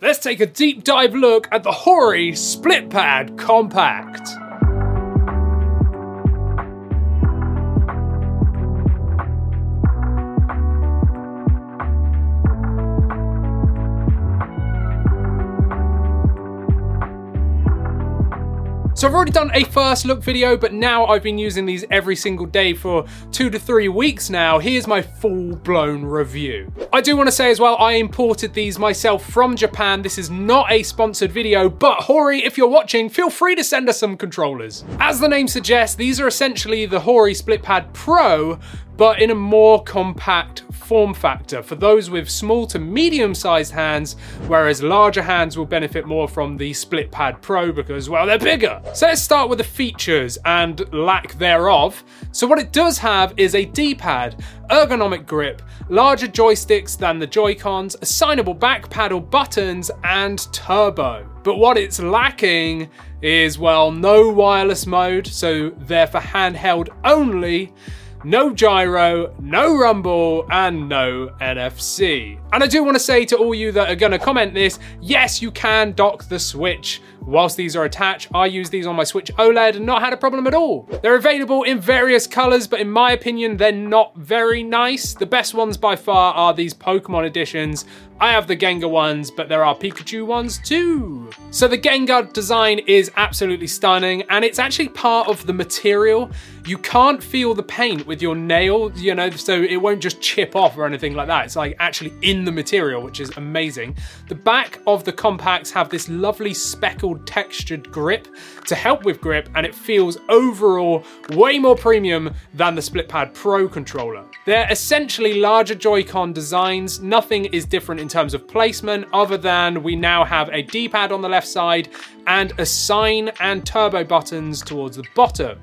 let's take a deep dive look at the Hori Split Pad Compact. So I've already done a first look video, but now I've been using these every single day for two to three weeks now. Here's my full blown review. I do want to say as well, I imported these myself from Japan. This is not a sponsored video, but Hori, if you're watching, feel free to send us some controllers. As the name suggests, these are essentially the Hori SplitPad Pro, but in a more compact form factor for those with small to medium sized hands, whereas larger hands will benefit more from the Split Pad Pro because, well, they're bigger. So let's start with the features and lack thereof. So, what it does have is a D pad, ergonomic grip, larger joysticks than the Joy-Cons, assignable back paddle buttons, and turbo. But what it's lacking is, well, no wireless mode, so they're for handheld only no gyro, no rumble, and no NFC. And I do want to say to all you that are going to comment this, yes, you can dock the Switch whilst these are attached. I use these on my Switch OLED and not had a problem at all. They're available in various colors, but in my opinion, they're not very nice. The best ones by far are these Pokemon editions. I have the Gengar ones, but there are Pikachu ones too. So the Gengar design is absolutely stunning, and it's actually part of the material. You can't feel the paint with your nail, you know, so it won't just chip off or anything like that. It's like actually in the material, which is amazing. The back of the compacts have this lovely speckled textured grip to help with grip, and it feels overall way more premium than the SplitPad Pro controller. They're essentially larger Joy-Con designs. Nothing is different in terms of placement other than we now have a D-pad on the left side and assign and turbo buttons towards the bottom.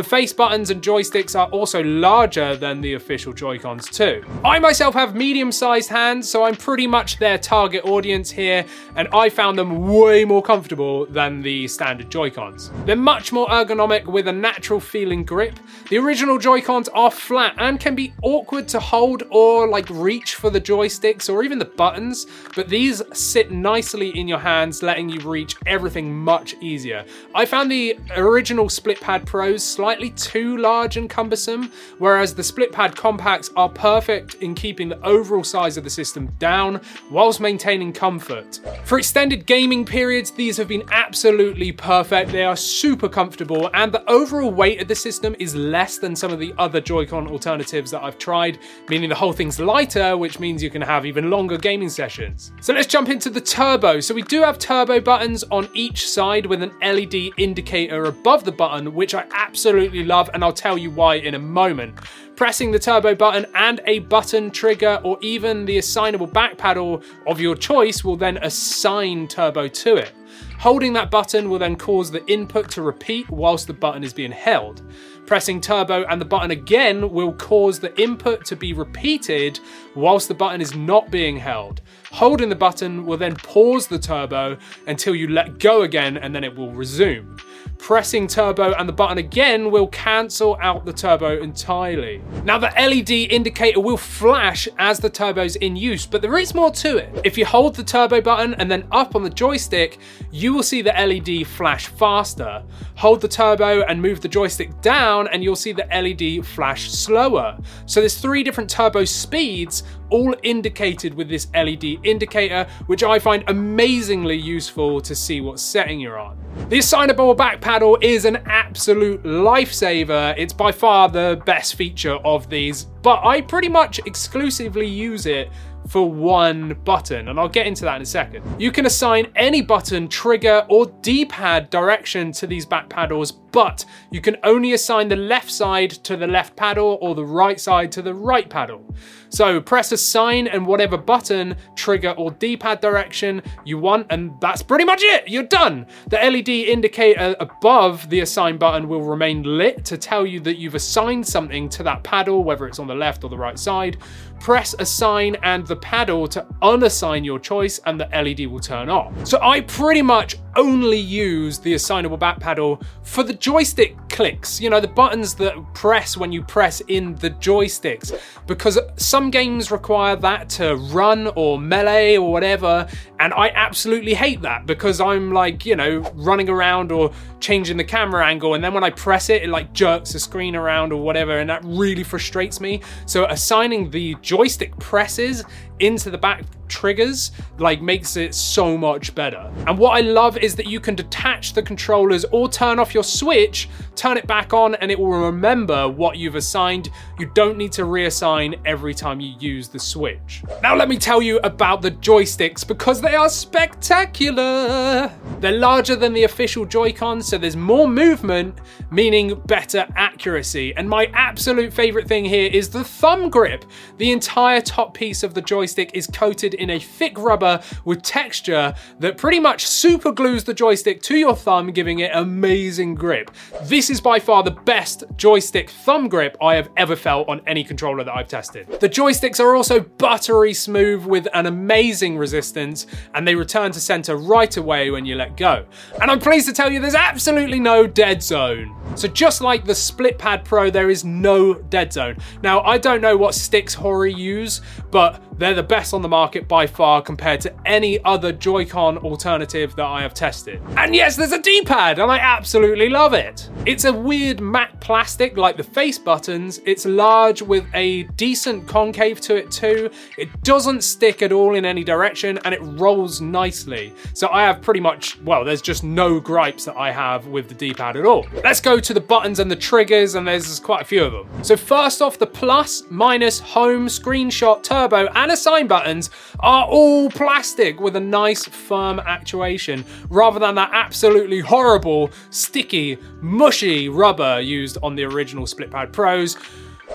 The face buttons and joysticks are also larger than the official Joy-Cons too. I myself have medium-sized hands, so I'm pretty much their target audience here, and I found them way more comfortable than the standard Joy-Cons. They're much more ergonomic with a natural feeling grip. The original Joy-Cons are flat and can be awkward to hold or like reach for the joysticks or even the buttons, but these sit nicely in your hands, letting you reach everything much easier. I found the original Split Pad Pros slightly too large and cumbersome, whereas the split pad compacts are perfect in keeping the overall size of the system down whilst maintaining comfort. For extended gaming periods, these have been absolutely perfect. They are super comfortable, and the overall weight of the system is less than some of the other Joy-Con alternatives that I've tried, meaning the whole thing's lighter, which means you can have even longer gaming sessions. So let's jump into the turbo. So we do have turbo buttons on each side with an LED indicator above the button, which I absolutely absolutely love, and I'll tell you why in a moment. Pressing the turbo button and a button trigger or even the assignable back paddle of your choice will then assign turbo to it. Holding that button will then cause the input to repeat whilst the button is being held. Pressing turbo and the button again will cause the input to be repeated whilst the button is not being held. Holding the button will then pause the turbo until you let go again and then it will resume. Pressing turbo and the button again will cancel out the turbo entirely. Now the LED indicator will flash as the turbo's in use, but there is more to it. If you hold the turbo button and then up on the joystick, you will see the LED flash faster. Hold the turbo and move the joystick down and you'll see the LED flash slower. So there's three different turbo speeds all indicated with this LED indicator, which I find amazingly useful to see what setting you're on. The assignable back paddle is an absolute lifesaver. It's by far the best feature of these, but I pretty much exclusively use it for one button, and I'll get into that in a second. You can assign any button, trigger, or D-pad direction to these back paddles, but you can only assign the left side to the left paddle or the right side to the right paddle. So press assign and whatever button, trigger, or D-pad direction you want, and that's pretty much it. You're done. The LED indicator above the assign button will remain lit to tell you that you've assigned something to that paddle, whether it's on the left or the right side. Press assign and the paddle to unassign your choice, and the LED will turn off. So I pretty much only use the assignable back paddle for the joystick clicks, you know, the buttons that press when you press in the joysticks, because some games require that to run or melee or whatever, and I absolutely hate that because I'm like, you know, running around or changing the camera angle, and then when I press it, it like jerks the screen around or whatever, and that really frustrates me. So assigning the joystick presses into the back triggers like makes it so much better. And what I love is that you can detach the controllers or turn off your switch, turn it back on and it will remember what you've assigned. You don't need to reassign every time you use the switch. Now let me tell you about the joysticks because they are spectacular. They're larger than the official Joy-Cons so there's more movement, meaning better accuracy. And my absolute favorite thing here is the thumb grip. The entire top piece of the joystick is coated in a thick rubber with texture that pretty much super glues the joystick to your thumb, giving it amazing grip. This is by far the best joystick thumb grip I have ever felt on any controller that I've tested. The joysticks are also buttery smooth with an amazing resistance, and they return to center right away when you let go. And I'm pleased to tell you there's absolutely no dead zone. So just like the Split Pad Pro, there is no dead zone. Now, I don't know what sticks Hori use, but they're the best on the market by far compared to any other Joy-Con alternative that I have tested. And yes, there's a D-pad, and I absolutely love it. It's a weird matte plastic like the face buttons. It's large with a decent concave to it too. It doesn't stick at all in any direction, and it rolls nicely. So I have pretty much, well, there's just no gripes that I have with the D-pad at all. Let's go to the buttons and the triggers, and there's quite a few of them. So first off, the plus, minus, home, screenshot, turbo, and assign buttons are all plastic with a nice firm actuation, rather than that absolutely horrible, sticky, mushy rubber used on the original Split Pad Pros,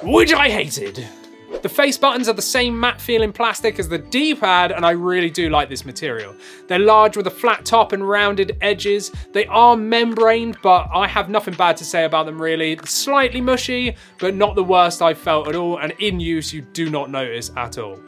which I hated. The face buttons are the same matte feeling plastic as the D-pad and I really do like this material. They're large with a flat top and rounded edges. They are membraned but I have nothing bad to say about them really. Slightly mushy but not the worst I've felt at all and in use you do not notice at all.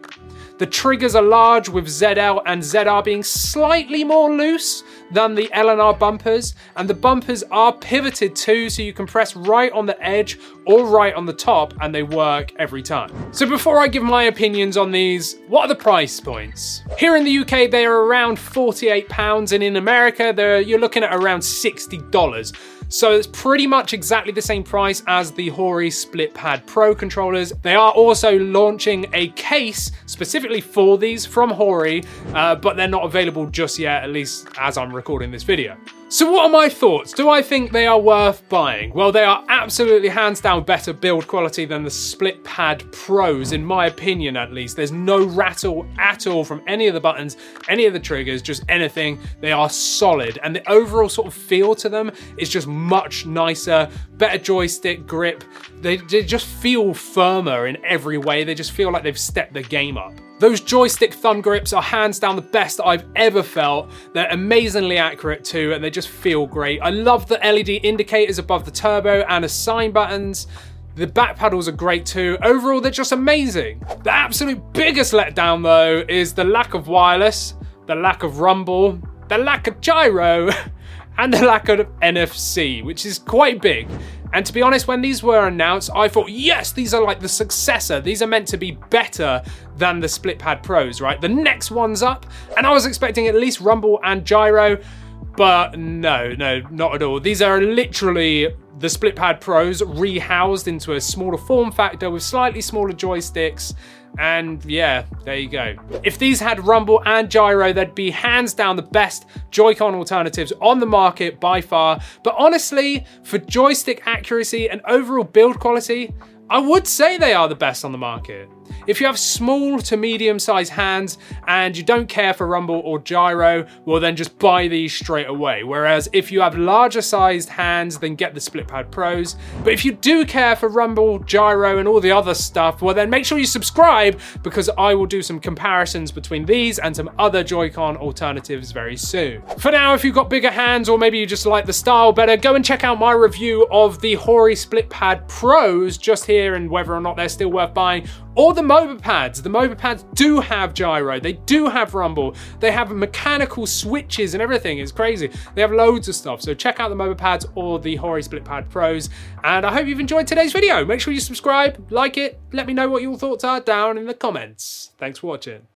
The triggers are large with ZL and ZR being slightly more loose than the L&R bumpers and the bumpers are pivoted too so you can press right on the edge or right on the top and they work every time. So before I give my opinions on these, what are the price points? Here in the UK they are around 48 pounds and in America you're looking at around $60. So it's pretty much exactly the same price as the Hori Split Pad Pro controllers. They are also launching a case specifically for these from Hori, uh, but they're not available just yet, at least as I'm recording this video. So what are my thoughts? Do I think they are worth buying? Well, they are absolutely hands down better build quality than the Split Pad Pros, in my opinion at least. There's no rattle at all from any of the buttons, any of the triggers, just anything. They are solid, and the overall sort of feel to them is just much nicer, better joystick grip. They, they just feel firmer in every way. They just feel like they've stepped the game up. Those joystick thumb grips are hands down the best I've ever felt. They're amazingly accurate too, and they just feel great. I love the LED indicators above the turbo and assign buttons. The back paddles are great too. Overall, they're just amazing. The absolute biggest letdown though is the lack of wireless, the lack of rumble, the lack of gyro, and the lack of NFC, which is quite big. And to be honest, when these were announced, I thought, yes, these are like the successor. These are meant to be better than the Split Pad Pros, right? The next one's up, and I was expecting at least Rumble and Gyro, but no, no, not at all. These are literally the Split Pad Pros rehoused into a smaller form factor with slightly smaller joysticks and yeah, there you go. If these had rumble and gyro, they'd be hands down the best Joy-Con alternatives on the market by far. But honestly, for joystick accuracy and overall build quality, I would say they are the best on the market. If you have small to medium sized hands and you don't care for rumble or gyro, well then just buy these straight away. Whereas if you have larger sized hands, then get the Split Pad Pros. But if you do care for rumble, gyro and all the other stuff, well then make sure you subscribe because I will do some comparisons between these and some other Joy-Con alternatives very soon. For now, if you've got bigger hands or maybe you just like the style better, go and check out my review of the Hori Split Pad Pros just here and whether or not they're still worth buying or the Mobapads. The Mobapads do have gyro, they do have rumble, they have mechanical switches and everything. It's crazy. They have loads of stuff. So check out the Mobapads or the Hori Split Pad Pros. And I hope you've enjoyed today's video. Make sure you subscribe, like it, let me know what your thoughts are down in the comments. Thanks for watching.